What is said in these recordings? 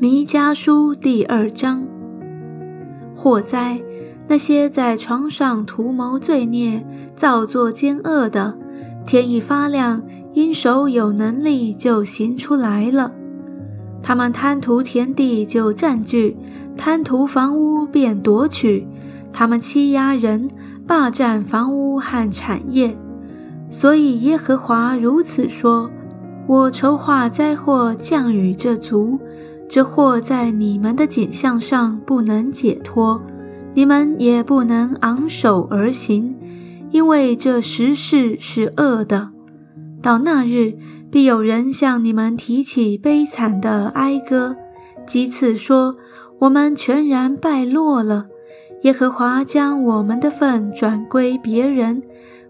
弥迦书第二章：祸灾！那些在床上图谋罪孽、造作奸恶的，天一发亮，因手有能力就行出来了。他们贪图田地就占据，贪图房屋便夺取。他们欺压人，霸占房屋和产业。所以耶和华如此说：我筹划灾祸降雨这族。这祸在你们的景象上不能解脱，你们也不能昂首而行，因为这时事是恶的。到那日，必有人向你们提起悲惨的哀歌，即此说：我们全然败落了。耶和华将我们的份转归别人，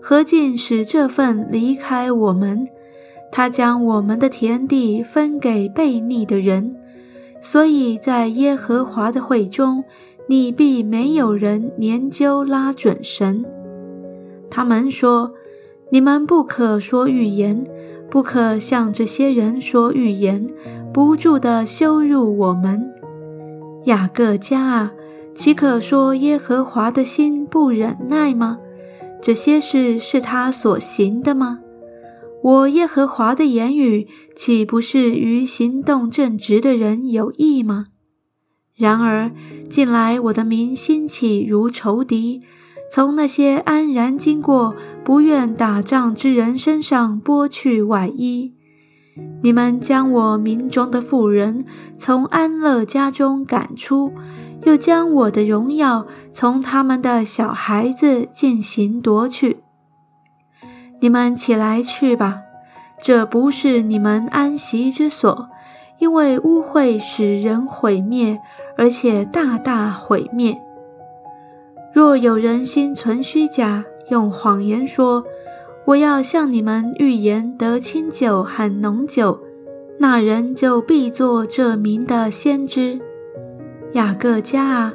何竟使这份离开我们？他将我们的田地分给悖逆的人。所以在耶和华的会中，你必没有人研究拉准绳。他们说：“你们不可说预言，不可向这些人说预言，不住地羞辱我们。”雅各家啊，岂可说耶和华的心不忍耐吗？这些事是他所行的吗？我耶和华的言语岂不是与行动正直的人有益吗？然而近来我的民兴起如仇敌，从那些安然经过、不愿打仗之人身上剥去外衣。你们将我民中的妇人从安乐家中赶出，又将我的荣耀从他们的小孩子进行夺去。你们起来去吧，这不是你们安息之所，因为污秽使人毁灭，而且大大毁灭。若有人心存虚假，用谎言说我要向你们预言得清酒和浓酒，那人就必做这名的先知。雅各家啊，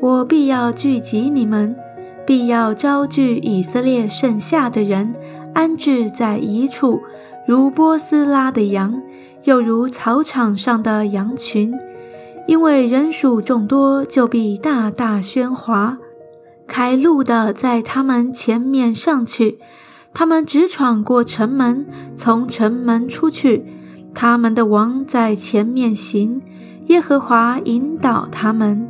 我必要聚集你们，必要招聚以色列剩下的人。安置在一处，如波斯拉的羊，又如草场上的羊群。因为人数众多，就必大大喧哗。开路的在他们前面上去，他们直闯过城门，从城门出去。他们的王在前面行，耶和华引导他们。